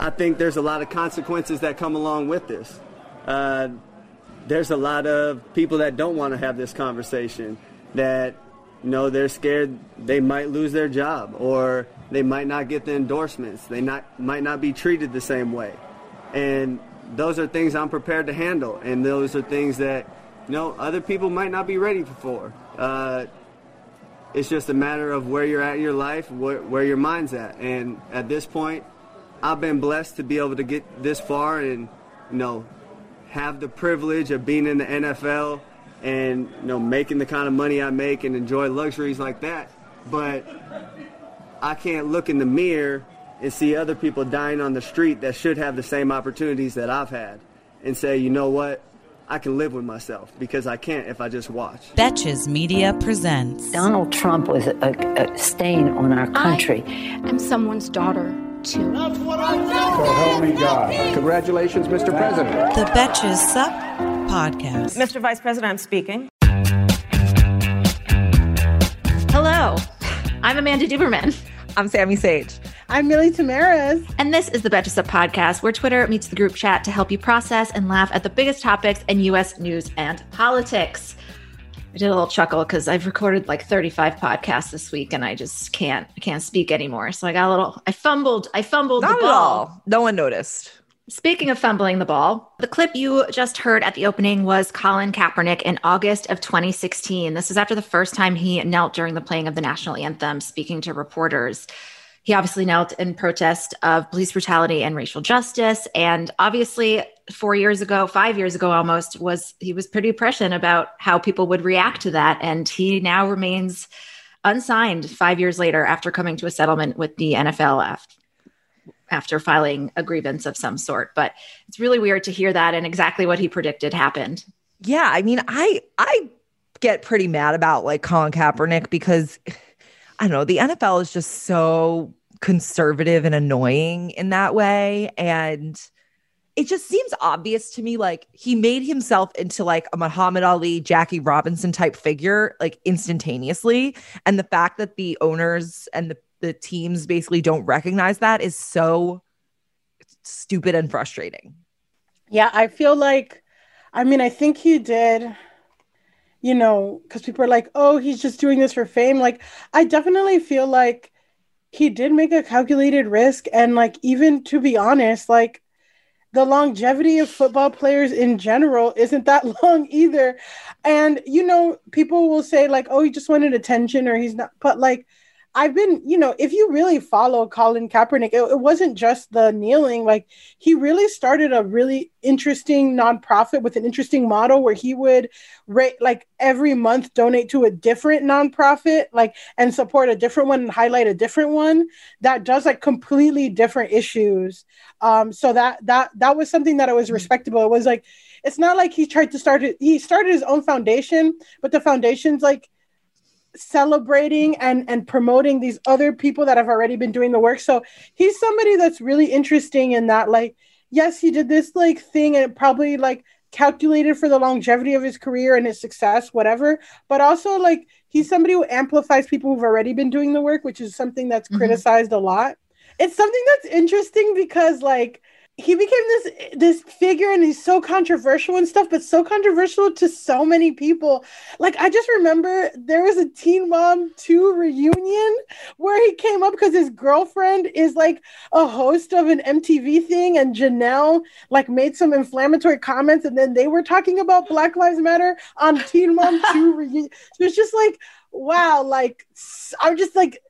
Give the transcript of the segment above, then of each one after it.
I think there's a lot of consequences that come along with this. Uh, there's a lot of people that don't want to have this conversation that you know they're scared they might lose their job or they might not get the endorsements. They not might not be treated the same way. And those are things i'm prepared to handle and those are things that you know other people might not be ready for. Uh, it's just a matter of where you're at in your life where, where your mind's at. And at this point i've been blessed to be able to get this far and you know have the privilege of being in the nfl and you know making the kind of money I make and enjoy luxuries like that. But I can't look in the mirror and see other people dying on the street that should have the same opportunities that I've had and say, you know what? I can live with myself because I can't if I just watch. Betches Media presents. Donald Trump was a, a stain on our country. I am someone's daughter too. That's what I So help me God. Congratulations, Mr. President. The Betches Sup podcast. Mr. Vice President, I'm speaking. Hello, I'm Amanda Duberman. I'm Sami Sage. I'm Milly Tamarez. And this is the Betches Sup podcast, where Twitter meets the group chat to help you process and laugh at the biggest topics in U.S. news and politics. I did a little chuckle because I've recorded like 35 podcasts this week and I just can't I can't speak anymore. So I got a little I fumbled I fumbled Not the ball. all. No one noticed. Speaking of fumbling the ball, the clip you just heard at the opening was Colin Kaepernick in August of 2016. This is after the first time he knelt during the playing of the national anthem, speaking to reporters. He obviously knelt in protest of police brutality and racial justice. And obviously, four years ago, five years ago almost, was he was pretty prescient about how people would react to that. And he now remains unsigned five years later after coming to a settlement with the NFL after after filing a grievance of some sort. But it's really weird to hear that and exactly what he predicted happened. Yeah, I mean, I I get pretty mad about like Colin Kaepernick because I don't know, the NFL is just so conservative and annoying in that way and it just seems obvious to me like he made himself into like a Muhammad Ali, Jackie Robinson type figure like instantaneously and the fact that the owners and the the teams basically don't recognize that is so stupid and frustrating. Yeah, I feel like, I mean, I think he did, you know, because people are like, oh, he's just doing this for fame. Like, I definitely feel like he did make a calculated risk. And, like, even to be honest, like, the longevity of football players in general isn't that long either. And, you know, people will say, like, oh, he just wanted attention or he's not, but, like, I've been, you know, if you really follow Colin Kaepernick, it, it, wasn't just the kneeling. Like he really started a really interesting nonprofit with an interesting model where he would rate like every month donate to a different nonprofit, like and support a different one and highlight a different one that does like completely different issues. Um, so that that that was something that I was respectable. It was like it's not like he tried to start it, he started his own foundation, but the foundation's like celebrating and and promoting these other people that have already been doing the work. So he's somebody that's really interesting in that like yes he did this like thing and probably like calculated for the longevity of his career and his success whatever. But also like he's somebody who amplifies people who've already been doing the work which is something that's mm-hmm. criticized a lot. It's something that's interesting because like he became this this figure and he's so controversial and stuff but so controversial to so many people. Like i just remember there was a teen mom 2 reunion where he came up because his girlfriend is like a host of an mtv thing and jenelle like made some inflammatory comments and then they were talking about black lives matter on teen mom 2 reunion so it's just like wow like i'm just like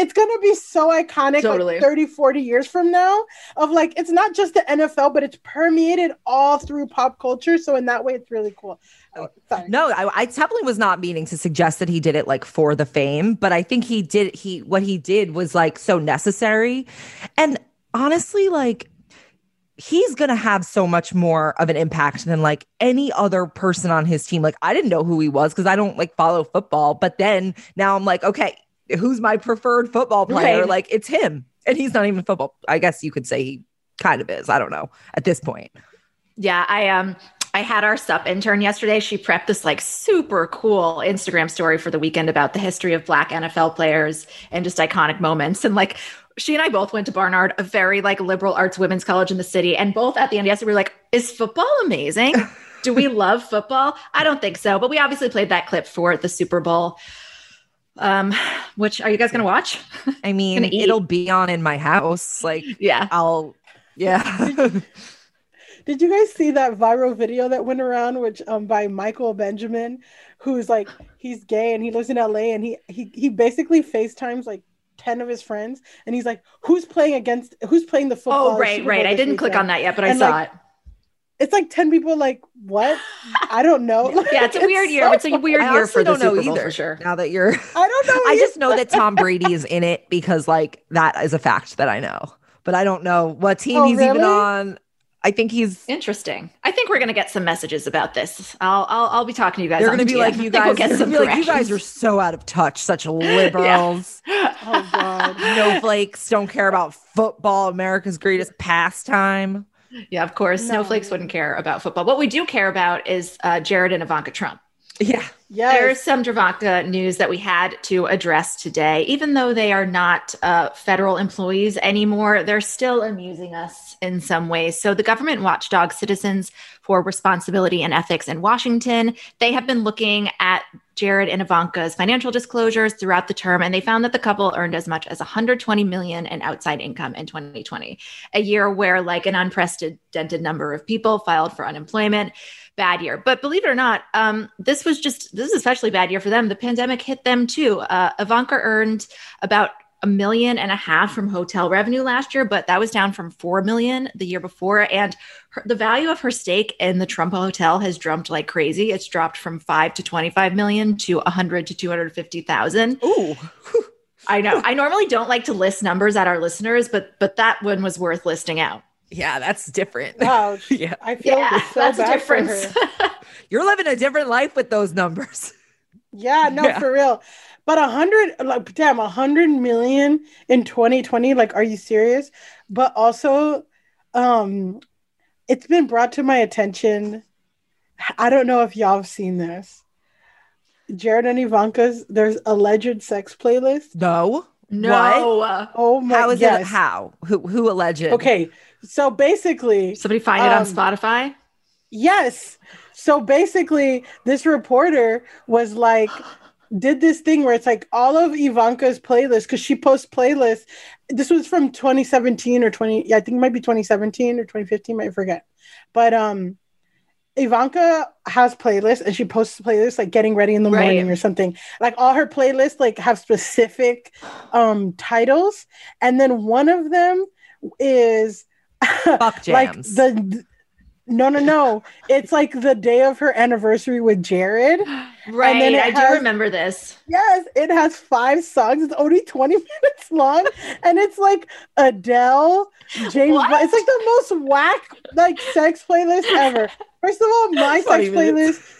it's going to be so iconic Totally. like 30 40 years from now of like it's not just the nfl but it's permeated all through pop culture so in that way it's really cool Oh, sorry. No, I, I definitely was not meaning to suggest that he did it like for the fame, but I think he did. He what he did was like so necessary, and honestly, like he's gonna have so much more of an impact than like any other person on his team. Like I didn't know who he was because I don't like follow football, but then now I'm like, okay, who's my preferred football player? Right. Like it's him, and he's not even football. I guess you could say he kind of is. I don't know at this point. Yeah, I um I had our sup intern yesterday. She prepped this like super cool Instagram story for the weekend about the history of black NFL players and just iconic moments. And like she and I both went to Barnard, a very like liberal arts women's college in the city. And both at the end yesterday we were like, is football amazing? Do we love football? I don't think so. But we obviously played that clip for the Super Bowl. Um, which are you guys gonna watch? I mean, it'll be on in my house. Like yeah. I'll, yeah. Did you guys see that viral video that went around, which um by Michael Benjamin, who's like he's gay and he lives in LA and he he he basically FaceTimes like ten of his friends and he's like, who's playing against who's playing the football? Oh, right, right. I didn't click on that yet, but I saw like, it. It's like ten people. Like what? I don't know. Yeah, it's a weird year. so It's a weird year for the don't Super Bowl for sure. Now that you're, I don't know. I just know that Tom Brady is in it because like that is a fact that I know, but I don't know what team Oh, he's even on. I think he's. Interesting. I think we're going to get some messages about this. I'll I'll, I'll be talking to you guys. They're going to the be like, you I think we'll get some gonna be like, you guys are so out of touch, such liberals, Oh God. snowflakes, don't care about football, America's greatest pastime. Yeah, of course. No. Snowflakes wouldn't care about football. What we do care about is uh, Jared and Ivanka Trump. Yeah, There's Yes. some Ivanka news that we had to address today. Even though they are not uh, federal employees anymore, they're still amusing us in some ways. So, the government watchdog Citizens for Responsibility and Ethics in Washington, they have been looking at Jared and Ivanka's financial disclosures throughout the term, and they found that the couple earned as much as 120 million in outside income in 2020, a year where like an unprecedented number of people filed for unemployment bad year. But believe it or not, um, this was just this is especially bad year for them. The pandemic hit them too. Uh, Ivanka earned about a million and a half from hotel revenue last year, but that was down from four million the year before. And her, the value of her stake in the Trump Hotel has jumped like crazy. It's dropped from five to twenty-five million to a hundred to two hundred fifty thousand. ooh, I know. I normally don't like to list numbers at our listeners, but but that one was worth listing out. Yeah, that's different. Ouch. Yeah. I feel Yeah, so that's a bad for her. You're living a different life with those numbers. Yeah, no, Yeah. for real. But a hundred, like, damn, a hundred million in 2020. Like, are you serious? But also, um, it's been brought to my attention. I don't know if y'all have seen this. Jared and Ivanka's there's alleged sex playlist. No, no. Oh my! how is yes. it? How? Who? Who alleged? Okay, so basically, Somebody find it on Um, Spotify. Yes. So basically, this reporter was like, did this thing where it's like all of Ivanka's playlists, because she posts playlists. This was from 2017 or 20, yeah, I think it might be 2017 or 2015, I forget. But um Ivanka has playlists and she posts playlists like getting ready in the Right. morning or something. Like all her playlists like have specific um titles. And then one of them is Fuck like the no no no it's like the day of her anniversary with jared Right. And then I do remember this. yes it has five songs it's only 20 minutes long and it's like adele james What? It's like the most whack like sex playlist ever first of all my sex minutes. playlist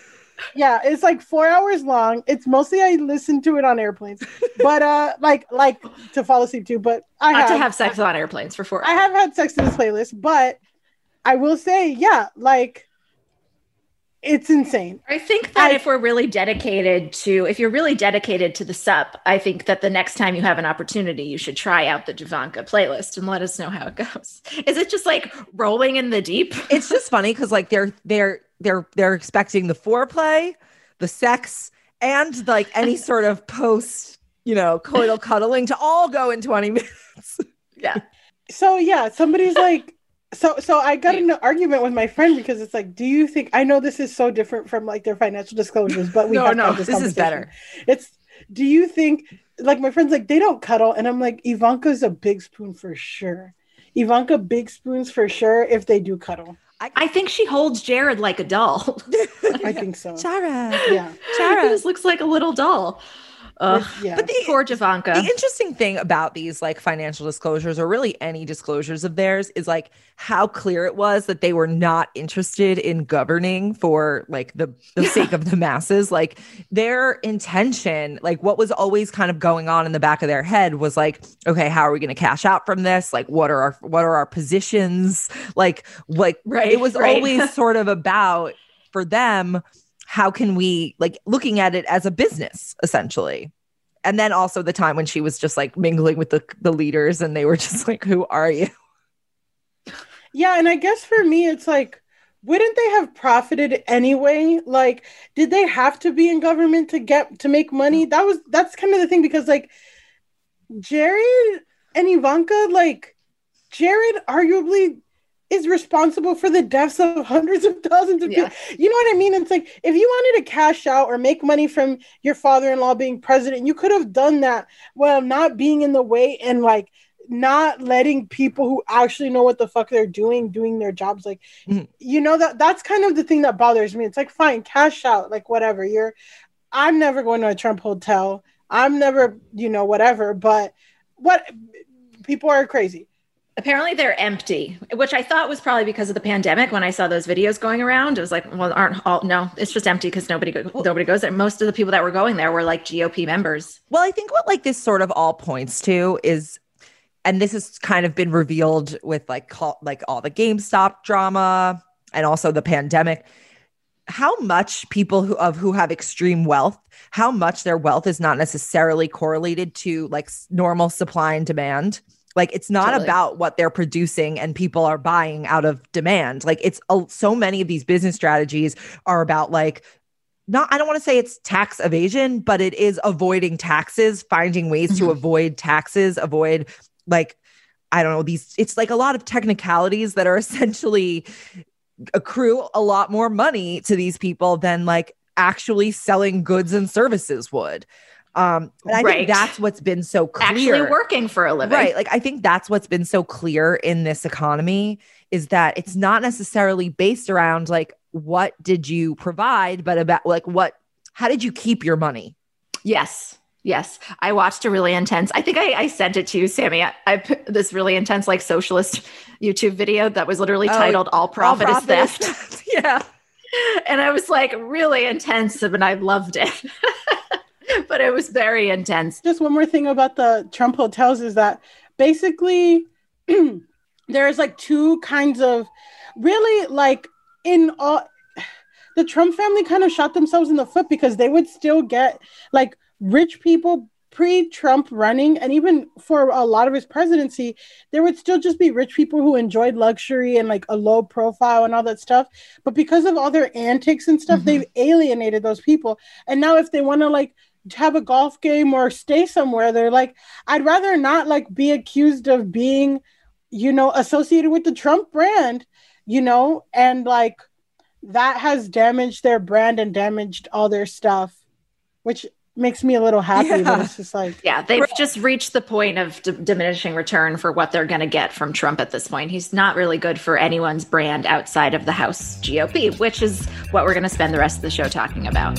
yeah it's like four hours long it's mostly i listen to it on airplanes but uh like like to fall asleep too. but i Not have to have sex on airplanes for four. I have had sex in this playlist, but I will say, yeah, like it's insane. I think that I, if we're really dedicated to, if you're really dedicated to the sup, I think that the next time you have an opportunity, you should try out the Javanka playlist and let us know how it goes. Is it just like rolling in the deep? It's just funny because like they're they're they're they're expecting the foreplay, the sex, and like any sort of post, you know, coital cuddling to all go in 20 minutes. yeah. So yeah, somebody's like so so I got in an argument with my friend because it's like, do you think I know this is so different from like their financial disclosures, but we no, have no, this, this is better. It's do you think like my friends like they don't cuddle and I'm like Ivanka's a big spoon for sure. Ivanka big spoons for sure if they do cuddle. I, I think she holds Jared like a doll. I think so. Chara. Yeah. Chara. this looks like a little doll. Uh, yeah. But the, poor Javanka. The interesting thing about these like financial disclosures, or really any disclosures of theirs, is like how clear it was that they were not interested in governing for like the, the sake of the masses. Like their intention, like what was always kind of going on in the back of their head was like, okay, how are we going to cash out from this? Like, what are our what are our positions? Like, like right, it was right. always sort of about for them how can we like looking at it as a business essentially. And then also the time when she was just like mingling with the the leaders and they were just like who are you? Yeah and i guess for me it's like wouldn't they have profited anyway? Like did they have to be in government to get to make money? Mm. That was that's kind of the thing because like jared and ivanka like jared arguably is responsible for the deaths of hundreds of thousands of Yeah. people. You know what I mean? It's like if you wanted to cash out or make money from your father-in-law being president, you could have done that while not being in the way and like not letting people who actually know what the fuck they're doing doing their jobs like Mhm. you know that that's kind of the thing that bothers me it's like fine cash out like whatever you're i'm never going to a trump hotel i'm never you know whatever but what people are crazy Apparently they're empty, which I thought was probably because of the pandemic. When I saw those videos going around, it was like, well, aren't all no, it's just empty because nobody go, nobody goes there. Most of the people that were going there were like GOP members. well i think what like this sort of all points to is and this has kind of been revealed with like call, like all the GameStop drama and also the pandemic how much people who of who have extreme wealth how much their wealth is not necessarily correlated to like normal supply and demand like it's not Totally. about what they're producing and people are buying out of demand like it's a, so many of these business strategies are about like not I don't want to say it's tax evasion, but it is avoiding taxes, finding ways to Mhm. avoid taxes, avoid like I don't know these it's like a lot of technicalities that are essentially accrue a lot more money to these people than like actually selling goods and services would. Um and I Right. think that's what's been so clear. Actually working for a living. Right. Like I think that's what's been so clear in this economy is that it's not necessarily based around like what did you provide, but about like what how did you keep your money? Yes. Yes. I watched a really intense, I think I, I sent it to you, Sami. I, I put this really intense, like socialist YouTube video that was literally Oh, titled All Profit, All is Theft. theft. yeah. and I was like really intense and I loved it. but it was very intense. just one more thing about the Trump hotels is that basically there's like two kinds of really like in all the Trump family kind of shot themselves in the foot because they would still get like rich people pre-Trump running and even for a lot of his presidency there would still just be rich people who enjoyed luxury and like a low profile and all that stuff but because of all their antics and stuff Mhm. they've alienated those people and now if they want to like have a golf game or stay somewhere they're like i'd rather not like be accused of being you know associated with the trump brand you know and like that has damaged their brand and damaged all their stuff which makes me a little happy but Yeah. it's just like Yeah, they've just reached the point of d- diminishing return for what they're going to get from Trump at this point. He's not really good for anyone's brand outside of the House GOP, which is what we're going to spend the rest of the show talking about.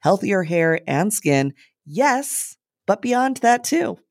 healthier hair and skin. Yes, but beyond that too.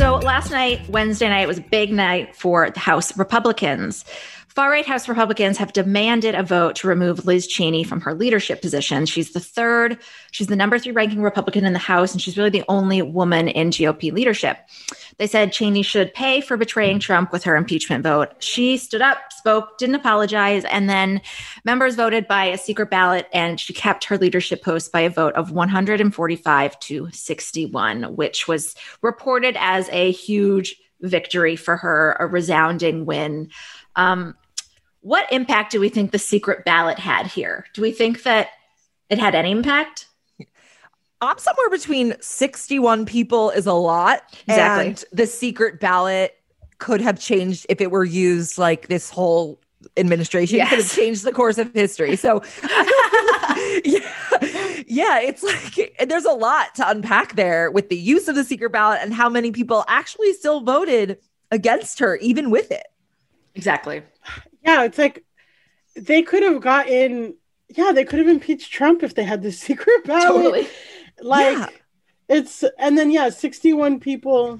So last night, Wednesday night, was a big night for the House Republicans. Far right House Republicans have demanded a vote to remove Liz Cheney from her leadership position. She's the third, she's the number three ranking Republican in the House, and she's really the only woman in GOP leadership. They said Cheney should pay for betraying Trump with her impeachment vote. She stood up, spoke, didn't apologize, and then members voted by a secret ballot, and she kept her leadership post by a vote of 145 to 61, which was reported as a huge victory for her, a resounding win. Um, what impact do we think the secret ballot had here? Do we think that it had any impact? I'm somewhere between 61 people is a lot. Exactly. And the secret ballot could have changed if it were used like this whole administration Yes. could have changed the course of history. So yeah, yeah, it's like there's a lot to unpack there with the use of the secret ballot and how many people actually still voted against her, even with it. Exactly. Yeah, it's like they could have gotten. Yeah, they could have impeached Trump if they had the secret ballot. Totally. Like Yeah. it's and then yeah, sixty-one people.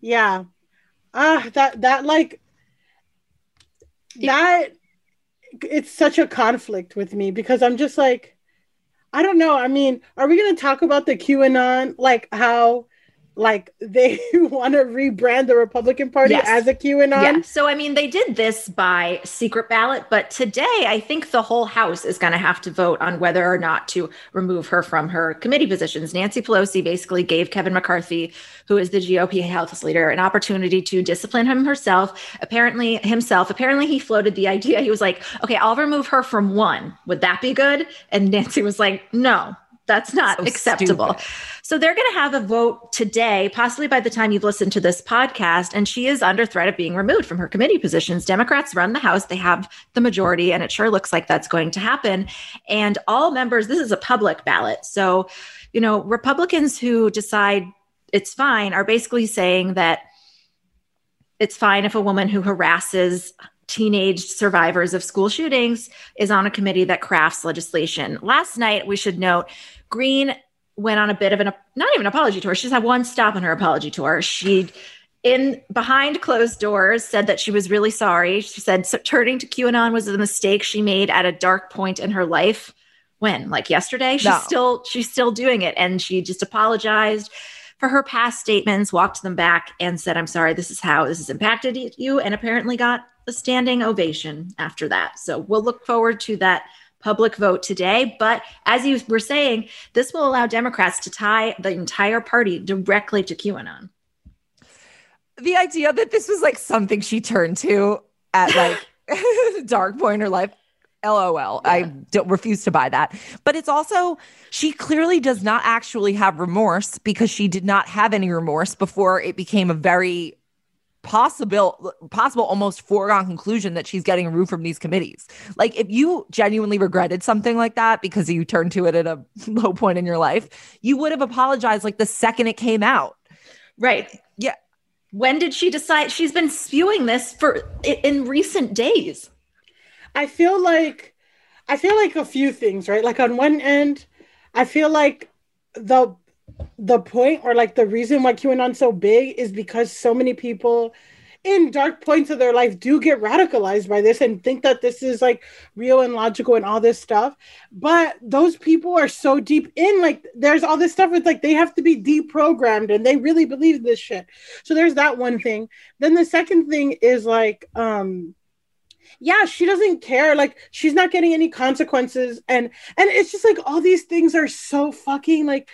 Yeah, ah, that that like that. It's such a conflict with me because I'm just like, I don't know. I mean, are we going to talk about the QAnon, like how, like they want to rebrand the Republican Party Yes. as a QAnon? Yeah. So, I mean, they did this by secret ballot, but today I think the whole House is going to have to vote on whether or not to remove her from her committee positions. Nancy Pelosi basically gave Kevin McCarthy, who is the GOP House leader, an opportunity to discipline him herself. Apparently, himself, apparently, he floated the idea. He was like, okay, I'll remove her from one. Would that be good? And Nancy was like, no. That's not So acceptable. stupid. So they're going to have a vote today, possibly by the time you've listened to this podcast. And she is under threat of being removed from her committee positions. Democrats run the House, they have the majority, and it sure looks like that's going to happen. And all members, this is a public ballot. So, you know, Republicans who decide it's fine are basically saying that it's fine if a woman who harasses teenage survivors of school shootings is on a committee that crafts legislation. Last night, we should note, Greene went on a bit of an not even apology tour. She's had one stop on her apology tour. She in behind closed doors said that she was really sorry. She said so turning to QAnon was a mistake she made at a dark point in her life. When? Like yesterday? She's No. still she's still doing it and she just apologized for her past statements, walked them back and said, "I'm sorry. This is how this has impacted you." And apparently got a standing ovation after that. So we'll look forward to that public vote today. But as you were saying, this will allow Democrats to tie the entire party directly to QAnon. the idea that this was like something she turned to at like dark point in her life lol i don't refuse to buy that but it's also she clearly does not actually have remorse because she did not have any remorse before it became a very possible possible almost foregone conclusion that she's getting removed from these committees like if you genuinely regretted something like that because you turned to it at a low point in your life you would have apologized like the second it came out Right. Yeah. When did she decide? She's been spewing this for in recent days. I feel like I feel like a few things, right? Like on one end, I feel like the the point or like the reason why QAnon's so big is because so many people in dark points of their life do get radicalized by this and think that this is like real and logical and all this stuff. But those people are so deep in, like there's all this stuff. It's like they have to be deprogrammed and they really believe this shit. So there's that one thing. Then the second thing is like, um, yeah she doesn't care like she's not getting any consequences and and it's just like all these things are so fucking like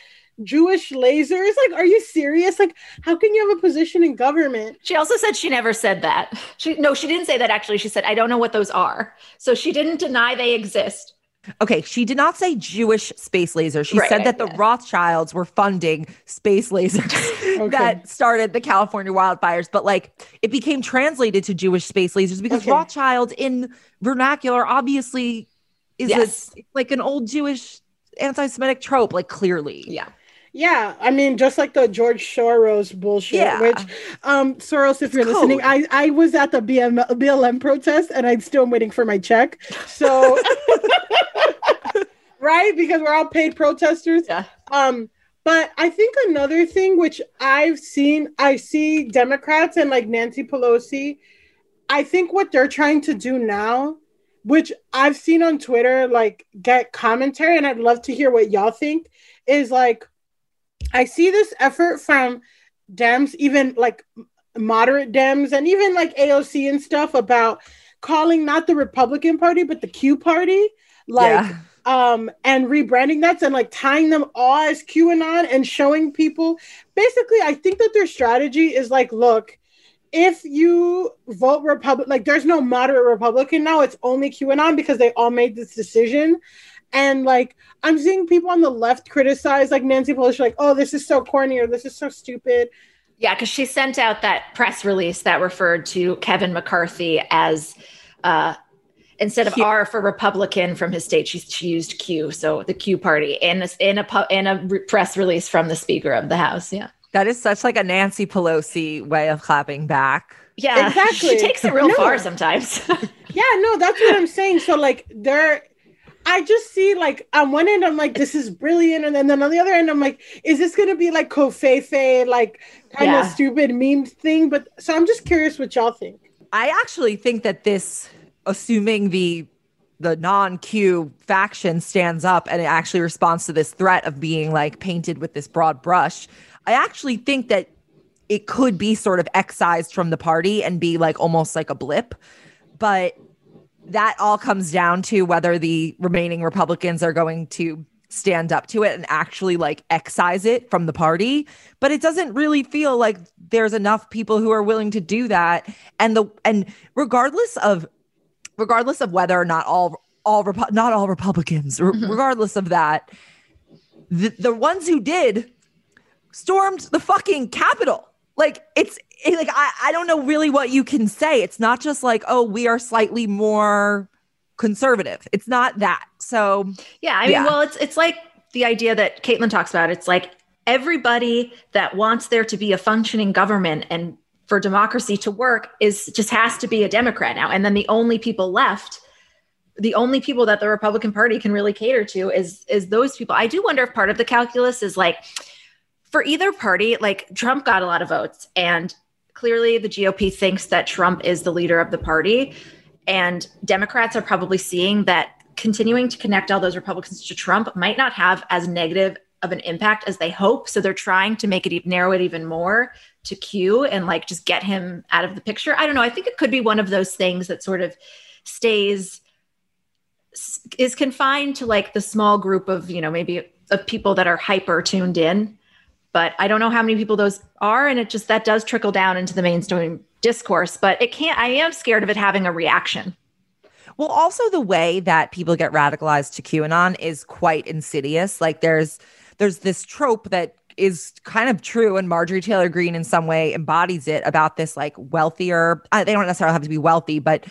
jewish lasers like are you serious like how can you have a position in government She also said she never said that. She no, she didn't say that actually. She said I don't know what those are. So she didn't deny they exist. Okay, she did not say Jewish space lasers. She Right, said that the yeah. Rothschilds were funding space lasers that started the California wildfires, but like it became translated to Jewish space lasers because Okay. Rothschild in vernacular obviously is Yes. a, like an old Jewish anti-Semitic trope, like clearly. Yeah. Yeah i mean just like the george soros bullshit Yeah. which um soros if you're It's listening i i was at the BM, blm protest and i'm still waiting for my check so right because we're all paid protesters Yeah. Um, but I think another thing which I've seen, I see Democrats and like Nancy Pelosi. I think what they're trying to do now, which I've seen on Twitter, like get commentary, and I'd love to hear what y'all think, is like I see this effort from Dems, even like moderate Dems, and even like AOC and stuff about calling not the Republican Party but the Q Party, like Yeah. um and rebranding that and like tying them all as QAnon and showing people basically I think that their strategy is like look if you vote Republican like there's no moderate Republican now it's only QAnon because they all made this decision and like I'm seeing people on the left criticize like Nancy Pelosi like oh this is so corny or this is so stupid Yeah, because she sent out that press release that referred to Kevin McCarthy as uh, instead of Q. R for Republican from his state, she, she used Q, so the Q party in a, in a in a re- press release from the Speaker of the House. Yeah, That is such like a Nancy Pelosi way of clapping back. yeah, Exactly. She takes it real No. far sometimes. Yeah, no, that's what I'm saying. So like there I just see like on one end I'm like this is brilliant and then, then on the other end I'm like is this going to be like covfefe like kind of Yeah. stupid meme thing but so I'm just curious what y'all think. I actually think that this, assuming the the non-Q faction stands up and it actually responds to this threat of being like painted with this broad brush, I actually think that it could be sort of excised from the party and be like almost like a blip. But that all comes down to whether the remaining Republicans are going to stand up to it and actually like excise it from the party. But it doesn't really feel like there's enough people who are willing to do that. And the and regardless of regardless of whether or not all all Repu- not all republicans re- mm-hmm. regardless of that the, the ones who did stormed the fucking capitol. Like it's it- like I, I don't know really what you can say it's not just like oh we are slightly more conservative it's not that so Yeah, I mean, Yeah. well, it's it's like the idea that Caitlin talks about. It's like everybody that wants there to be a functioning government and for democracy to work is just has to be a Democrat now. And then the only people left, the only people that the Republican Party can really cater to is is those people. I do wonder if part of the calculus is like for either party, like Trump got a lot of votes and clearly the GOP thinks that Trump is the leader of the party. And Democrats are probably seeing that continuing to connect all those Republicans to Trump might not have as negative of an impact as they hope. So they're trying to make it narrow it even more to Q and like just get him out of the picture. I don't know. I think it could be one of those things that sort of stays is confined to like the small group of, you know, maybe of people that are hyper tuned in. But I don't know how many people those are. And it just that does trickle down into the mainstream discourse. But it can't, I am scared of it having a reaction. Well, also the way that people get radicalized to QAnon is quite insidious. Like there's there's this trope that is kind of true and Marjorie Taylor Greene in some way embodies it about this like wealthier uh, they don't necessarily have to be wealthy but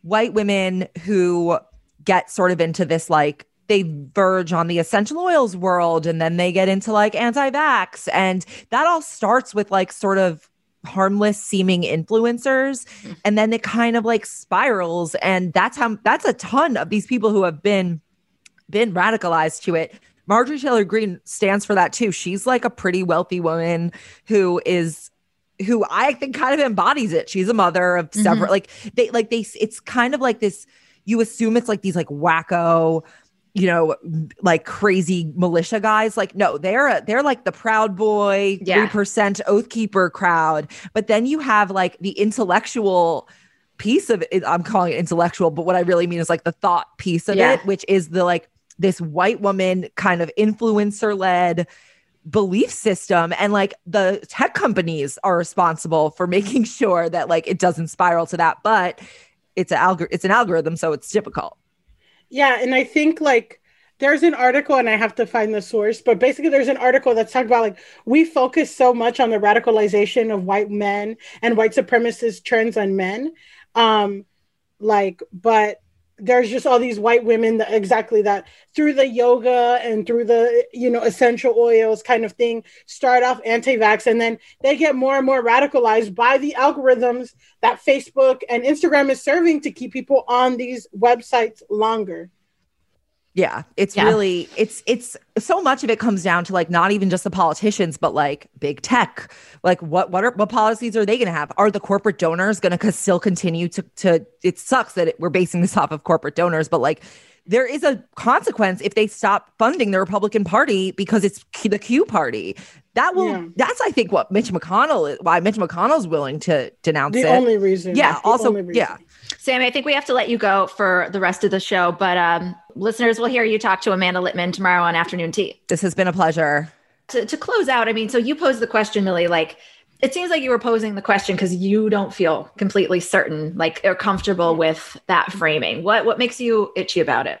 white women who get sort of into this like they verge on the essential oils world and then they get into like anti-vax. And that all starts with like sort of harmless seeming influencers mm-hmm. and then it kind of like spirals. And that's how that's a ton of these people who have been been radicalized to it. Marjorie taylor greene stands for that too. She's like a pretty wealthy woman who is who i think kind of embodies it. She's a mother of several mm-hmm. like they like they it's kind of like this you assume it's like these like wacko you know, like crazy militia guys. Like, no, they're they're like the Proud Boy, three yeah. percent Oath Keeper crowd. But then you have like the intellectual piece of it. I'm calling it intellectual, but what I really mean is like the thought piece of yeah. it, which is the like this white woman kind of influencer led belief system and like the tech companies are responsible for making sure that like it doesn't spiral to that but it's an algor- it's an algorithm so it's difficult yeah, and I think like there's an article, and I have to find the source, but basically there's an article that's talking about like we focus so much on the radicalization of white men and white supremacist trends on men. Um, like, but there's just all these white women that exactly that through the yoga and through the you know essential oils kind of thing start off anti-vax and then they get more and more radicalized by the algorithms that facebook and instagram is serving to keep people on these websites longer yeah, it's yeah. really it's it's so much of it comes down to like not even just the politicians, but like big tech. Like what what are what policies are they going to have? Are the corporate donors going to still continue to to? It sucks that it, we're basing this off of corporate donors, but like there is a consequence if they stop funding the Republican Party because it's the Q Party. That will. Yeah. That's I think what Mitch McConnell is. Why Mitch McConnell's willing to denounce the it. only reason. Yeah. Also. Yeah. Sami, I think we have to let you go for the rest of the show, but um, listeners will hear you talk to Amanda Litman tomorrow on Afternoon Tea. This has been a pleasure. To, to close out, I mean, so you posed the question, Milly, like, it seems like you were posing the question because you don't feel completely certain, like, or comfortable with that framing. What what makes you itchy about it?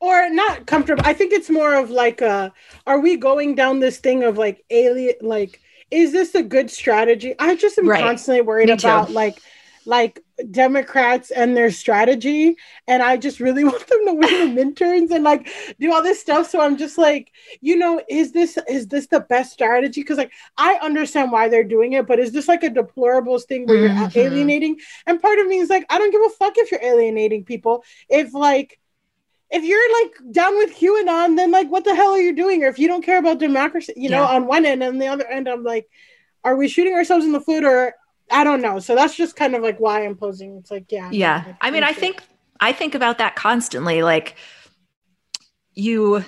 Or not comfortable. I think it's more of like, uh, are we going down this thing of like alien, like, is this a good strategy? I just am right. constantly worried about like like Democrats and their strategy. And I just really want them to win the midterms and like do all this stuff. So I'm just like, you know, is this is this the best strategy? Because like I understand why they're doing it, but is this like a deplorable thing where mm-hmm. you're alienating? And part of me is like, I don't give a fuck if you're alienating people. If like if you're like down with QAnon, then like what the hell are you doing? Or if you don't care about democracy, you know, on one end and the other end, I'm like, are we shooting ourselves in the foot or I don't know. So that's just kind of like why I'm posing. It's like, yeah. Yeah. I mean, I think I think about that constantly. Like you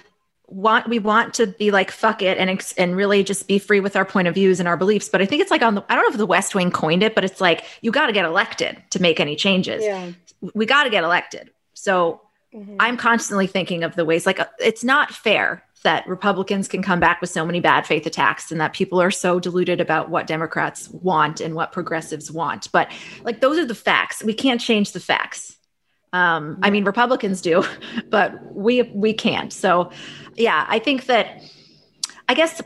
want we want to be like fuck it and and really just be free with our point of views and our beliefs but i think it's like on the i don't know if the west wing coined it but it's like you got to get elected to make any changes yeah. we got to get elected so mm-hmm. i'm constantly thinking of the ways like uh, it's not fair that Republicans can come back with so many bad faith attacks and that people are so deluded about what Democrats want and what progressives want. But like those are the facts. We can't change the facts. Um, I mean, Republicans do, but we we can't. So, yeah, I think that I guess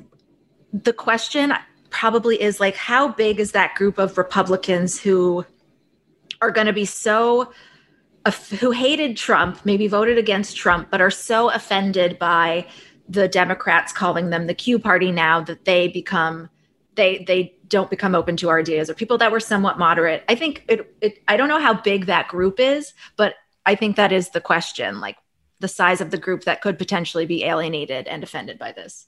the question probably is like, how big is that group of Republicans who are going to be so who hated Trump, maybe voted against Trump, but are so offended by the Democrats calling them the Q party now that they become they they don't become open to our ideas or people that were somewhat moderate. I think it, it I don't know how big that group is, but I think that is the question, like the size of the group that could potentially be alienated and offended by this.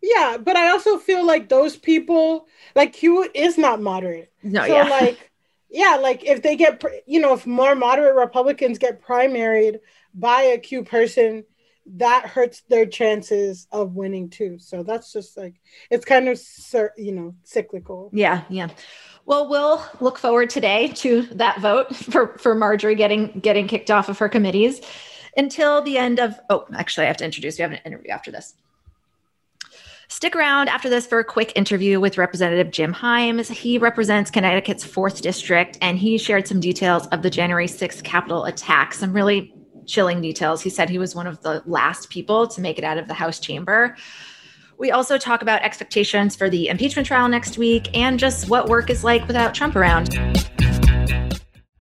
Yeah, but I also feel like those people, like Q, is not moderate. No, so yeah. like, yeah, like if they get, you know, if more moderate Republicans get primaried by a Q person, that hurts their chances of winning too. So that's just like it's kind of you know cyclical. Yeah, yeah. Well, we'll look forward today to that vote for for Marjorie getting getting kicked off of her committees until the end of. Oh, actually, I have to introduce. We have an interview after this. Stick around after this for a quick interview with Representative Jim Himes. He represents Connecticut's 4th District, and he shared some details of the January 6th Capitol attack, some really chilling details. He said he was one of the last people to make it out of the House chamber. We also talk about expectations for the impeachment trial next week and just what work is like without Trump around.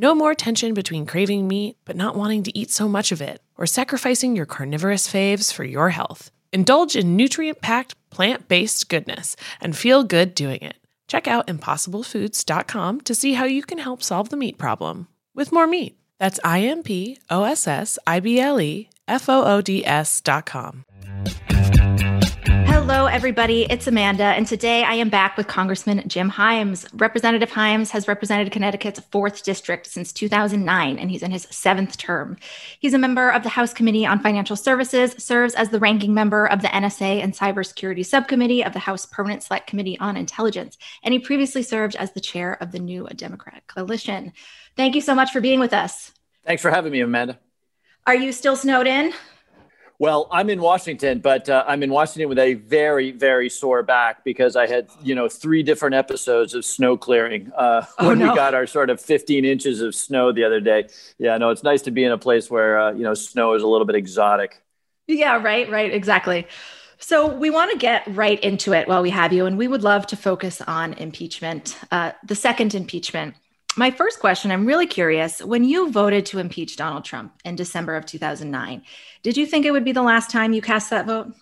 No more tension between craving meat but not wanting to eat so much of it, or sacrificing your carnivorous faves for your health. Indulge in nutrient packed, plant based goodness and feel good doing it. Check out impossiblefoods.com to see how you can help solve the meat problem with more meat. That's I M P O S S I B L E F O O D S.com. Hello, everybody. It's Amanda, and today I am back with Congressman Jim Himes. Representative Himes has represented Connecticut's 4th District since 2009, and he's in his seventh term. He's a member of the House Committee on Financial Services, serves as the ranking member of the NSA and Cybersecurity Subcommittee of the House Permanent Select Committee on Intelligence, and he previously served as the chair of the New Democratic Coalition. Thank you so much for being with us. Thanks for having me, Amanda. Are you still snowed in? Well, I'm in Washington, but uh, I'm in Washington with a very, very sore back because I had, you know, three different episodes of snow clearing uh, Oh, when no. we got our sort of 15 inches of snow the other day. Yeah, no, it's nice to be in a place where, uh, you know, snow is a little bit exotic. Yeah, right, right, exactly. So we want to get right into it while we have you, and we would love to focus on impeachment, uh, the second impeachment. My first question I'm really curious when you voted to impeach Donald Trump in December of 2009, did you think it would be the last time you cast that vote?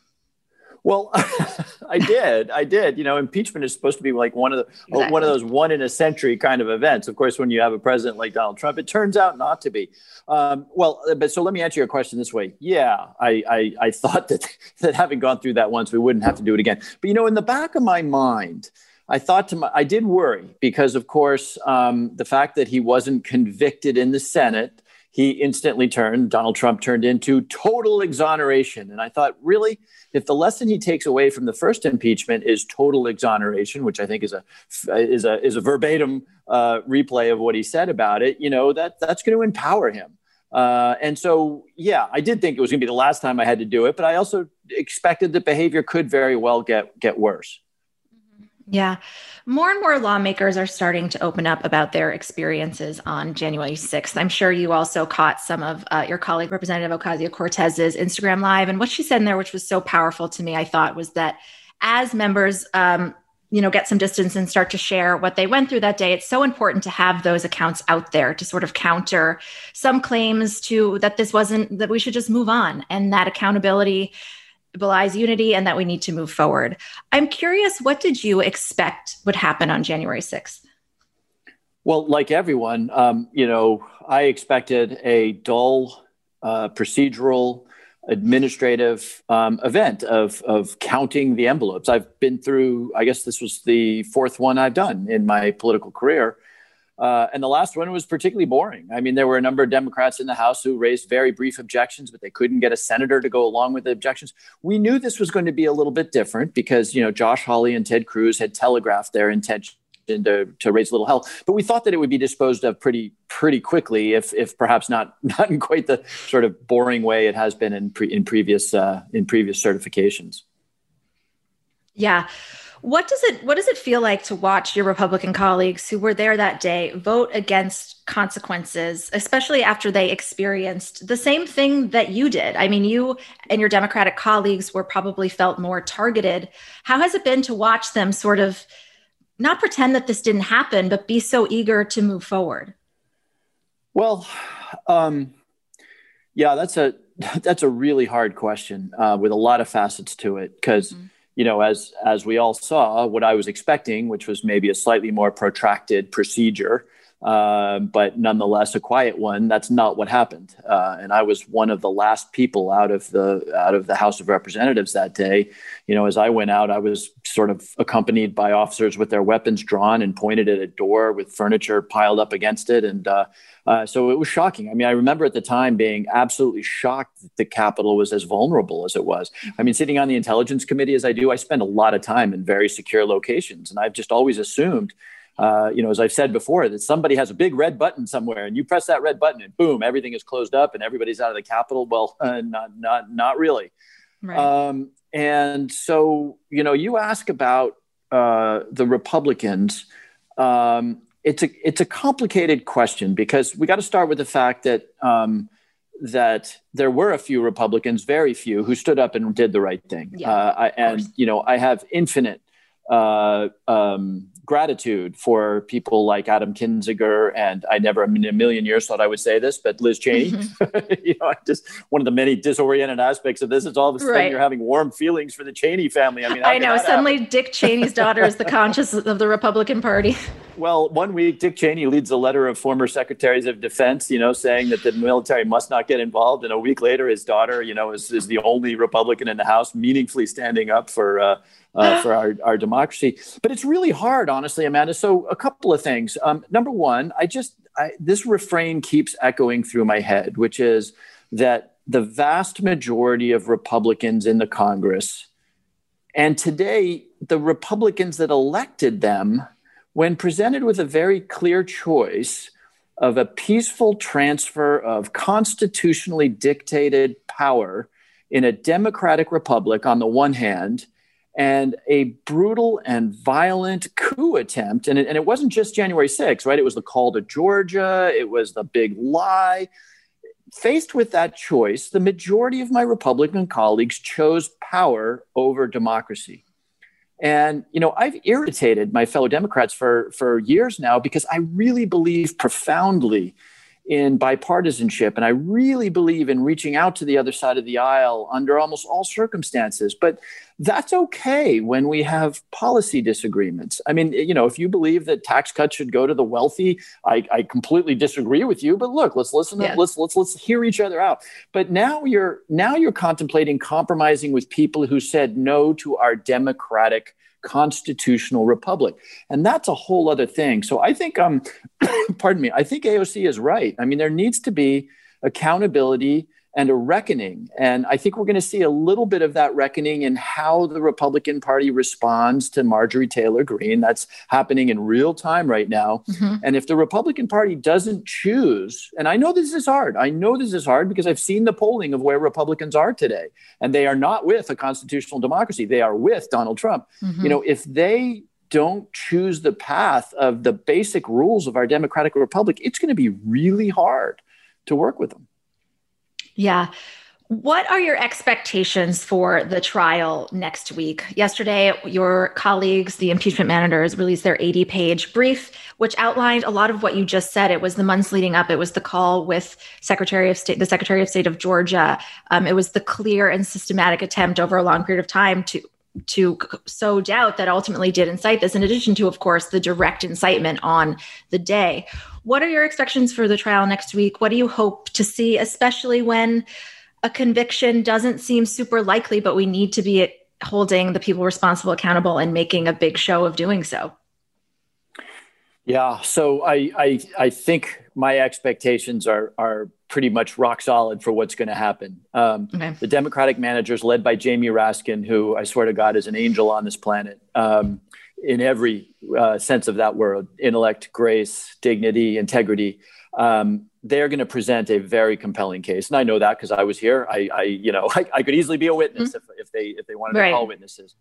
Well, I did. I did. You know, impeachment is supposed to be like one of the Exactly. one of those one in a century kind of events. Of course, when you have a president like Donald Trump, it turns out not to be. Um, well, but so let me answer your question this way. Yeah, I, I I thought that that having gone through that once, we wouldn't have to do it again. But you know, in the back of my mind, I thought to my, I did worry because, of course, um, the fact that he wasn't convicted in the Senate, he instantly turned, Donald Trump turned into total exoneration. And I thought, really, if the lesson he takes away from the first impeachment is total exoneration, which I think is a is a is a verbatim uh, replay of what he said about it, you know that that's going to empower him. Uh, and so, yeah, I did think it was going to be the last time I had to do it, but I also expected that behavior could very well get get worse. Yeah. More and more lawmakers are starting to open up about their experiences on January 6th. I'm sure you also caught some of uh, your colleague, Representative Ocasio Cortez's Instagram Live. And what she said in there, which was so powerful to me, I thought was that as members, um, you know, get some distance and start to share what they went through that day, it's so important to have those accounts out there to sort of counter some claims to that this wasn't, that we should just move on and that accountability belies unity and that we need to move forward. I'm curious, what did you expect would happen on January 6th? Well, like everyone, um, you know, I expected a dull, uh, procedural, administrative um, event of of counting the envelopes. I've been through. I guess this was the fourth one I've done in my political career, uh, and the last one was particularly boring. I mean, there were a number of Democrats in the House who raised very brief objections, but they couldn't get a senator to go along with the objections. We knew this was going to be a little bit different because, you know, Josh Hawley and Ted Cruz had telegraphed their intention to, to raise a little hell, but we thought that it would be disposed of pretty pretty quickly, if if perhaps not not in quite the sort of boring way it has been in pre, in previous uh, in previous certifications. Yeah. What does it what does it feel like to watch your Republican colleagues who were there that day vote against consequences, especially after they experienced the same thing that you did? I mean, you and your Democratic colleagues were probably felt more targeted. How has it been to watch them sort of not pretend that this didn't happen, but be so eager to move forward? Well, um, yeah, that's a that's a really hard question uh, with a lot of facets to it because. Mm-hmm you know, as as we all saw, what I was expecting, which was maybe a slightly more protracted procedure, uh, but nonetheless a quiet one. That's not what happened, uh, and I was one of the last people out of the out of the House of Representatives that day. You know, as I went out, I was sort of accompanied by officers with their weapons drawn and pointed at a door with furniture piled up against it, and uh, uh, so it was shocking. I mean, I remember at the time being absolutely shocked that the Capitol was as vulnerable as it was. I mean, sitting on the Intelligence Committee as I do, I spend a lot of time in very secure locations. And I've just always assumed, uh, you know, as I've said before, that somebody has a big red button somewhere and you press that red button and boom, everything is closed up and everybody's out of the Capitol. Well, uh, not, not, not really. Right. Um, and so, you know, you ask about uh, the Republicans. Um, it's a it's a complicated question because we got to start with the fact that um, that there were a few Republicans, very few, who stood up and did the right thing. Yeah, uh, I, and you know, I have infinite uh, um, gratitude for people like Adam Kinzinger and I never in a million years thought I would say this, but Liz Cheney. Mm-hmm. you know, I just one of the many disoriented aspects of this is all of a sudden right. you're having warm feelings for the Cheney family. I mean, I know suddenly happen? Dick Cheney's daughter is the conscience of the Republican Party. Well, one week Dick Cheney leads a letter of former secretaries of defense, you know, saying that the military must not get involved, and a week later, his daughter, you know, is, is the only Republican in the House meaningfully standing up for. Uh, uh, for our, our democracy. But it's really hard, honestly, Amanda. So, a couple of things. Um, number one, I just, I, this refrain keeps echoing through my head, which is that the vast majority of Republicans in the Congress, and today, the Republicans that elected them, when presented with a very clear choice, of a peaceful transfer of constitutionally dictated power in a democratic republic on the one hand and a brutal and violent coup attempt. And it, and it wasn't just January 6th, right? It was the call to Georgia, it was the big lie. Faced with that choice, the majority of my Republican colleagues chose power over democracy. And you know, I've irritated my fellow Democrats for for years now because I really believe profoundly in bipartisanship. And I really believe in reaching out to the other side of the aisle under almost all circumstances. But that's okay when we have policy disagreements. I mean, you know, if you believe that tax cuts should go to the wealthy, I, I completely disagree with you. But look, let's listen. To, Let's let's let's hear each other out. But now you're now you're contemplating compromising with people who said no to our democratic constitutional republic. And that's a whole other thing. So I think, um, pardon me, I think AOC is right. I mean, there needs to be accountability and a reckoning. And I think we're going to see a little bit of that reckoning in how the Republican Party responds to Marjorie Taylor Greene. That's happening in real time right now. Mm-hmm. And if the Republican Party doesn't choose, and I know this is hard, I know this is hard because I've seen the polling of where Republicans are today, and they are not with a constitutional democracy, they are with Donald Trump. Mm-hmm. You know, if they don't choose the path of the basic rules of our democratic republic, it's going to be really hard to work with them. Yeah. What are your expectations for the trial next week? Yesterday, your colleagues, the impeachment managers, released their 80 page brief, which outlined a lot of what you just said. It was the months leading up, it was the call with Secretary of State, the Secretary of State of Georgia. Um, it was the clear and systematic attempt over a long period of time to to sow doubt that ultimately did incite this, in addition to, of course, the direct incitement on the day. What are your expectations for the trial next week? What do you hope to see, especially when a conviction doesn't seem super likely, but we need to be holding the people responsible accountable and making a big show of doing so. Yeah, so I I, I think my expectations are are pretty much rock solid for what's going to happen. Um, okay. The Democratic managers, led by Jamie Raskin, who I swear to God is an angel on this planet um, in every uh, sense of that word intellect, grace, dignity, integrity um, they're going to present a very compelling case. And I know that because I was here. I, I you know, I, I, could easily be a witness mm-hmm. if, if they if they wanted right. to call witnesses.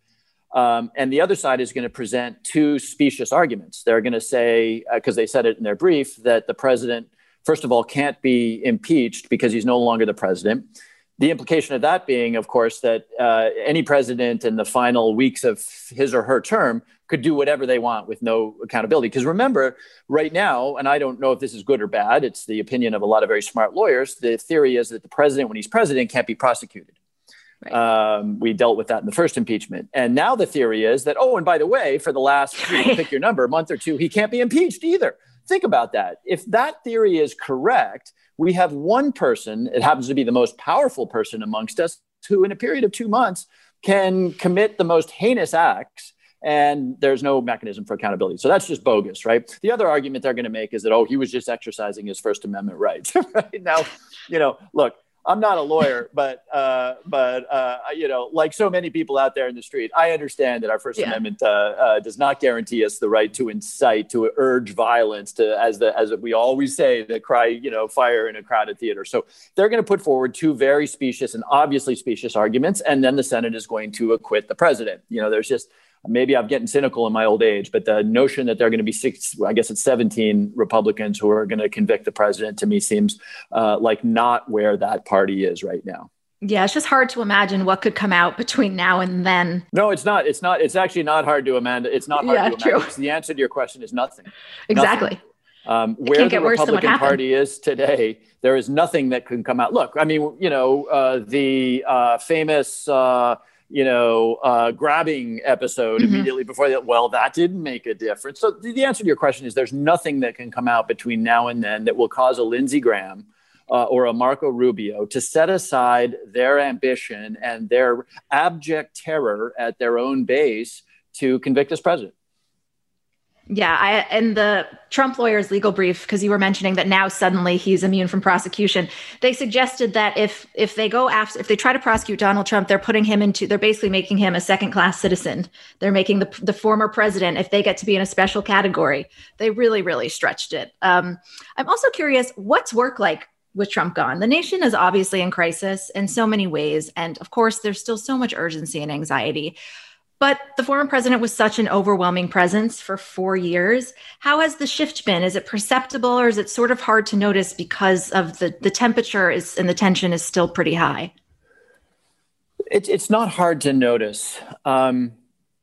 Um, and the other side is going to present two specious arguments. They're going to say, because uh, they said it in their brief, that the president, first of all, can't be impeached because he's no longer the president. The implication of that being, of course, that uh, any president in the final weeks of his or her term could do whatever they want with no accountability. Because remember, right now, and I don't know if this is good or bad, it's the opinion of a lot of very smart lawyers. The theory is that the president, when he's president, can't be prosecuted. Right. Um, we dealt with that in the first impeachment. And now the theory is that, oh, and by the way, for the last, pick your number, a month or two, he can't be impeached either. Think about that. If that theory is correct, we have one person, it happens to be the most powerful person amongst us, who in a period of two months can commit the most heinous acts and there's no mechanism for accountability. So that's just bogus, right? The other argument they're going to make is that, oh, he was just exercising his First Amendment rights. right now, you know, look, I'm not a lawyer, but uh, but uh, you know, like so many people out there in the street, I understand that our First yeah. Amendment uh, uh does not guarantee us the right to incite, to urge violence, to as the as we always say, to cry, you know, fire in a crowded theater. So they're going to put forward two very specious and obviously specious arguments, and then the Senate is going to acquit the president. You know, there's just maybe I'm getting cynical in my old age, but the notion that there are going to be six, I guess it's 17 Republicans who are going to convict the president to me seems uh, like not where that party is right now. Yeah, it's just hard to imagine what could come out between now and then. No, it's not. It's not. It's actually not hard to imagine. It's not hard yeah, to imagine. True. The answer to your question is nothing. Exactly. Nothing. Um, where the Republican Party is today, there is nothing that can come out. Look, I mean, you know, uh, the uh, famous uh, you know, uh, grabbing episode mm-hmm. immediately before that. Well, that didn't make a difference. So the answer to your question is there's nothing that can come out between now and then that will cause a Lindsey Graham uh, or a Marco Rubio to set aside their ambition and their abject terror at their own base to convict this president. Yeah, I in the Trump lawyer's legal brief because you were mentioning that now suddenly he's immune from prosecution. They suggested that if if they go after if they try to prosecute Donald Trump, they're putting him into they're basically making him a second class citizen. They're making the the former president if they get to be in a special category. They really really stretched it. Um, I'm also curious what's work like with Trump gone. The nation is obviously in crisis in so many ways, and of course there's still so much urgency and anxiety. But the former president was such an overwhelming presence for four years. How has the shift been? Is it perceptible or is it sort of hard to notice because of the, the temperature is and the tension is still pretty high? It's, it's not hard to notice. Um,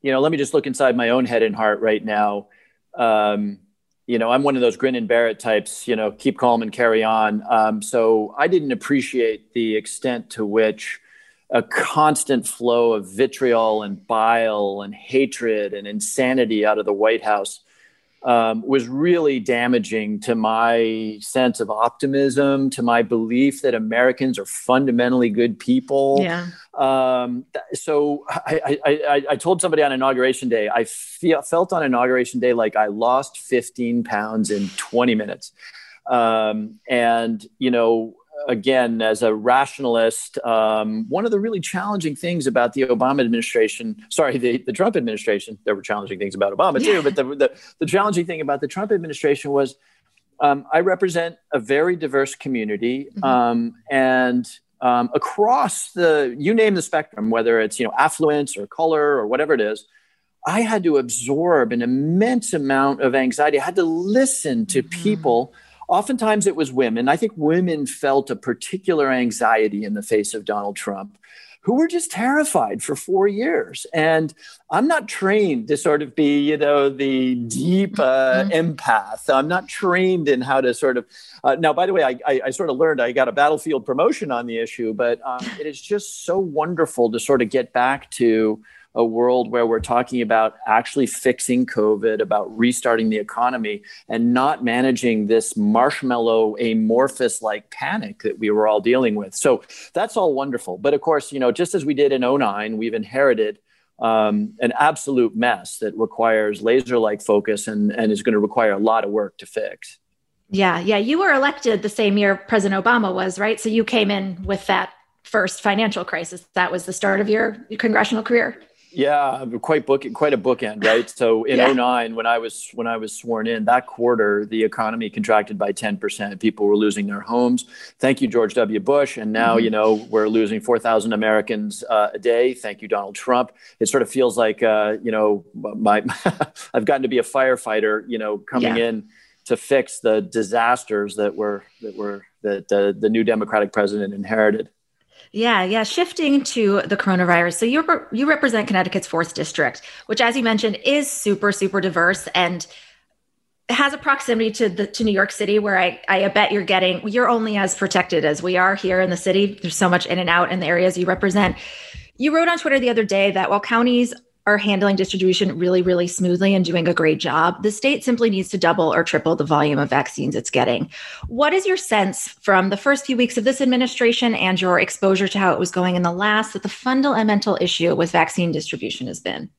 you know, let me just look inside my own head and heart right now. Um, you know, I'm one of those grin and bear it types, you know, keep calm and carry on. Um, so I didn't appreciate the extent to which a constant flow of vitriol and bile and hatred and insanity out of the White House um, was really damaging to my sense of optimism, to my belief that Americans are fundamentally good people. Yeah. Um, so I, I, I, I, told somebody on inauguration day, I feel, felt on inauguration day like I lost 15 pounds in 20 minutes. Um, and, you know, again, as a rationalist, um, one of the really challenging things about the Obama administration, sorry, the, the Trump administration, there were challenging things about Obama yeah. too, but the, the, the, challenging thing about the Trump administration was um, I represent a very diverse community mm-hmm. um, and um, across the, you name the spectrum, whether it's, you know, affluence or color or whatever it is, I had to absorb an immense amount of anxiety. I had to listen to mm-hmm. people. Oftentimes it was women. I think women felt a particular anxiety in the face of Donald Trump who were just terrified for four years. And I'm not trained to sort of be, you know, the deep uh, mm-hmm. empath. I'm not trained in how to sort of. Uh, now, by the way, I, I, I, sort of learned I got a battlefield promotion on the issue, but um, it is just so wonderful to sort of get back to a world where we're talking about actually fixing COVID, about restarting the economy, and not managing this marshmallow amorphous like panic that we were all dealing with. So that's all wonderful. But of course, you know, just as we did in 09, we've inherited um, an absolute mess that requires laser like focus and, and is going to require a lot of work to fix. Yeah, yeah. You were elected the same year President Obama was, right? So you came in with that first financial crisis. That was the start of your congressional career. Yeah, quite book quite a bookend, right? So in yeah. 09, when I was when I was sworn in, that quarter the economy contracted by 10%. People were losing their homes. Thank you, George W. Bush. And now, mm-hmm. you know, we're losing 4,000 Americans uh, a day. Thank you, Donald Trump. It sort of feels like uh, you know, my I've gotten to be a firefighter, you know, coming yeah. in to fix the disasters that were that were that uh, the new Democratic president inherited. Yeah, yeah. Shifting to the coronavirus. So you you represent Connecticut's fourth district, which, as you mentioned, is super super diverse and has a proximity to the to New York City, where I I bet you're getting you're only as protected as we are here in the city. There's so much in and out in the areas you represent. You wrote on Twitter the other day that while counties are handling distribution really, really smoothly and doing a great job. The state simply needs to double or triple the volume of vaccines it's getting. What is your sense from the first few weeks of this administration and your exposure to how it was going in the last that the fundamental issue with vaccine distribution has been?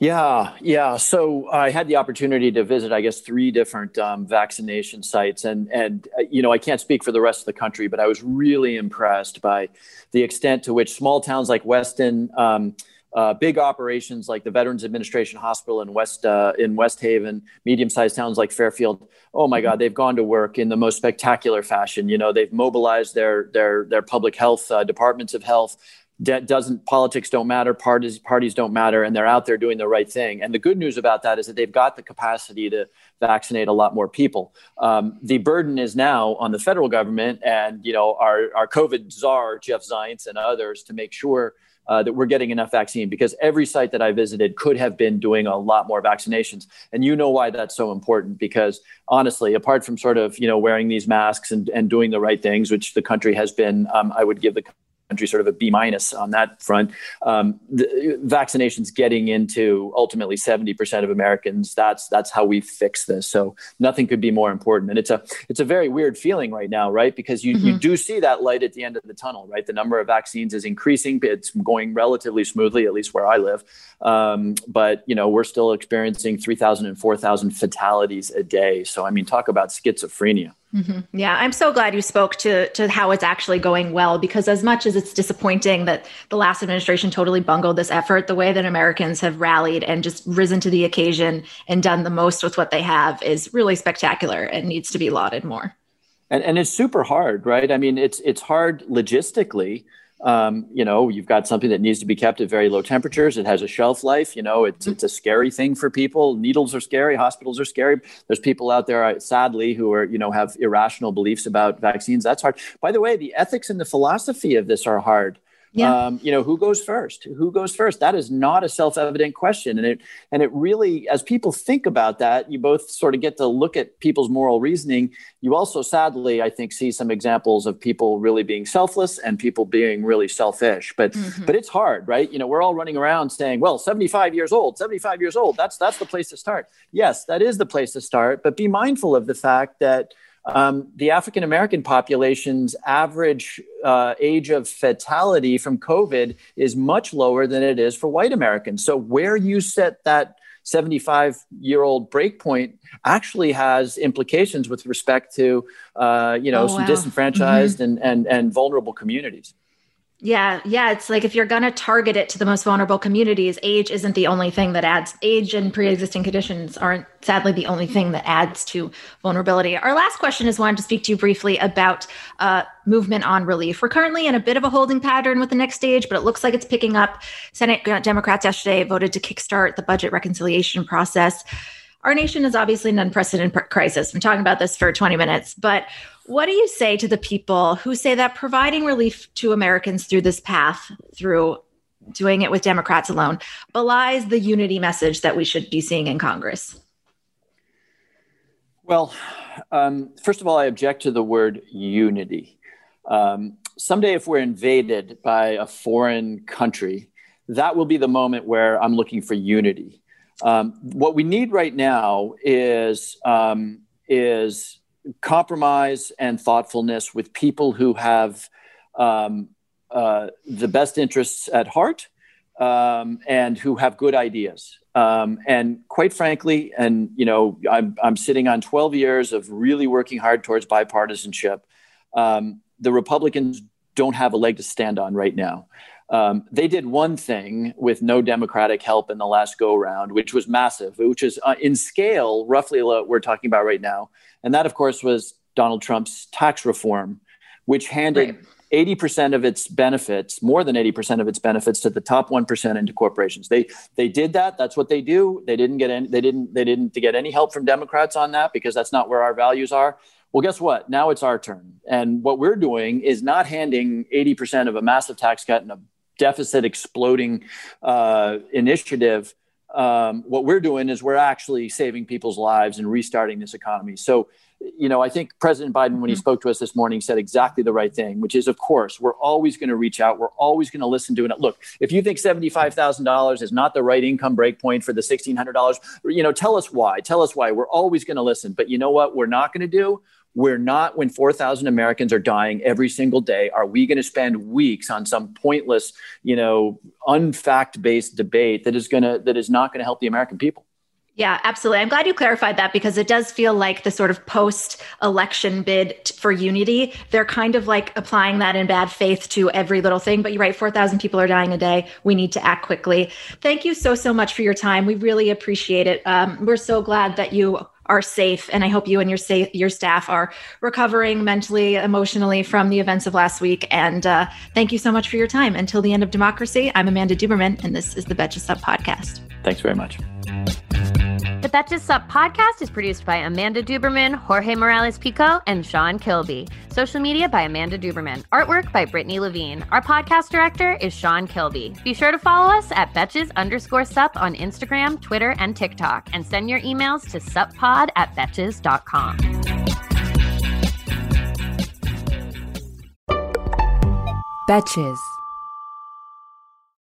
Yeah, yeah. So I had the opportunity to visit, I guess, three different um, vaccination sites, and and uh, you know I can't speak for the rest of the country, but I was really impressed by the extent to which small towns like Weston. Um, uh, big operations like the Veterans Administration Hospital in West uh, in West Haven, medium-sized towns like Fairfield. Oh my God, they've gone to work in the most spectacular fashion. You know, they've mobilized their their their public health uh, departments of health. De- doesn't politics don't matter, parties parties don't matter, and they're out there doing the right thing. And the good news about that is that they've got the capacity to vaccinate a lot more people. Um, the burden is now on the federal government and you know our our COVID czar Jeff Zients and others to make sure uh, that we're getting enough vaccine because every site that I visited could have been doing a lot more vaccinations. And you know why that's so important because honestly, apart from sort of, you know, wearing these masks and, and doing the right things, which the country has been, um, I would give the country sort of a B minus on that front. Um, vaccinations getting into ultimately 70% of Americans. That's that's how we fix this. So nothing could be more important. And it's a it's a very weird feeling right now, right? Because you, mm-hmm. you do see that light at the end of the tunnel, right? The number of vaccines is increasing. It's going relatively smoothly, at least where I live. Um, but you know, we're still experiencing 3,000 and 4,000 fatalities a day. So I mean, talk about schizophrenia. Mm-hmm. Yeah, I'm so glad you spoke to to how it's actually going well because as much as it's disappointing that the last administration totally bungled this effort, the way that Americans have rallied and just risen to the occasion and done the most with what they have is really spectacular and needs to be lauded more. And and it's super hard, right? I mean, it's it's hard logistically um, you know, you've got something that needs to be kept at very low temperatures. It has a shelf life. You know, it's it's a scary thing for people. Needles are scary. Hospitals are scary. There's people out there, uh, sadly, who are you know have irrational beliefs about vaccines. That's hard. By the way, the ethics and the philosophy of this are hard. Yeah. Um, you know, who goes first? Who goes first? That is not a self-evident question, and it and it really, as people think about that, you both sort of get to look at people's moral reasoning. You also, sadly, I think, see some examples of people really being selfless and people being really selfish. But mm-hmm. but it's hard, right? You know, we're all running around saying, "Well, 75 years old, 75 years old. That's that's the place to start." Yes, that is the place to start. But be mindful of the fact that um, the African American population's average uh, age of fatality from COVID is much lower than it is for white Americans. So, where you set that 75 year old breakpoint actually has implications with respect to, uh, you know, oh, some wow. disenfranchised mm-hmm. and, and, and vulnerable communities. Yeah, yeah. It's like if you're going to target it to the most vulnerable communities, age isn't the only thing that adds. Age and pre existing conditions aren't sadly the only thing that adds to vulnerability. Our last question is wanted to speak to you briefly about uh, movement on relief. We're currently in a bit of a holding pattern with the next stage, but it looks like it's picking up. Senate Democrats yesterday voted to kickstart the budget reconciliation process. Our nation is obviously an unprecedented crisis. I'm talking about this for 20 minutes, but what do you say to the people who say that providing relief to Americans through this path, through doing it with Democrats alone, belies the unity message that we should be seeing in Congress? Well, um, first of all, I object to the word unity. Um, someday, if we're invaded by a foreign country, that will be the moment where I'm looking for unity. Um, what we need right now is um, is compromise and thoughtfulness with people who have um, uh, the best interests at heart um, and who have good ideas. Um, and quite frankly, and you know, I'm, I'm sitting on 12 years of really working hard towards bipartisanship. Um, the Republicans don't have a leg to stand on right now. Um, they did one thing with no Democratic help in the last go round, which was massive, which is uh, in scale roughly what we're talking about right now. And that, of course, was Donald Trump's tax reform, which handed right. 80% of its benefits, more than 80% of its benefits to the top 1% into corporations. They they did that. That's what they do. They didn't get any they didn't they didn't get any help from Democrats on that because that's not where our values are. Well, guess what? Now it's our turn. And what we're doing is not handing 80% of a massive tax cut and a deficit exploding uh, initiative um, what we're doing is we're actually saving people's lives and restarting this economy. So, you know, I think President Biden, when he mm-hmm. spoke to us this morning, said exactly the right thing, which is, of course, we're always going to reach out. We're always going to listen to it. Look, if you think $75,000 is not the right income break point for the $1,600, you know, tell us why. Tell us why. We're always going to listen. But you know what? We're not going to do? We're not, when 4,000 Americans are dying every single day, are we going to spend weeks on some pointless, you know, unfact based debate that is going to, that is not going to help the American people? Yeah, absolutely. I'm glad you clarified that because it does feel like the sort of post election bid for unity. They're kind of like applying that in bad faith to every little thing. But you're right, 4,000 people are dying a day. We need to act quickly. Thank you so, so much for your time. We really appreciate it. Um, we're so glad that you are safe. And I hope you and your safe, your staff are recovering mentally, emotionally from the events of last week. And uh, thank you so much for your time. Until the end of democracy, I'm Amanda Duberman, and this is the Betches Sup podcast. Thanks very much. The Betches Sup podcast is produced by Amanda Duberman, Jorge Morales Pico, and Sean Kilby. Social media by Amanda Duberman. Artwork by Brittany Levine. Our podcast director is Sean Kilby. Be sure to follow us at Betches underscore sup on Instagram, Twitter, and TikTok, and send your emails to suppod at betches.com. Betches.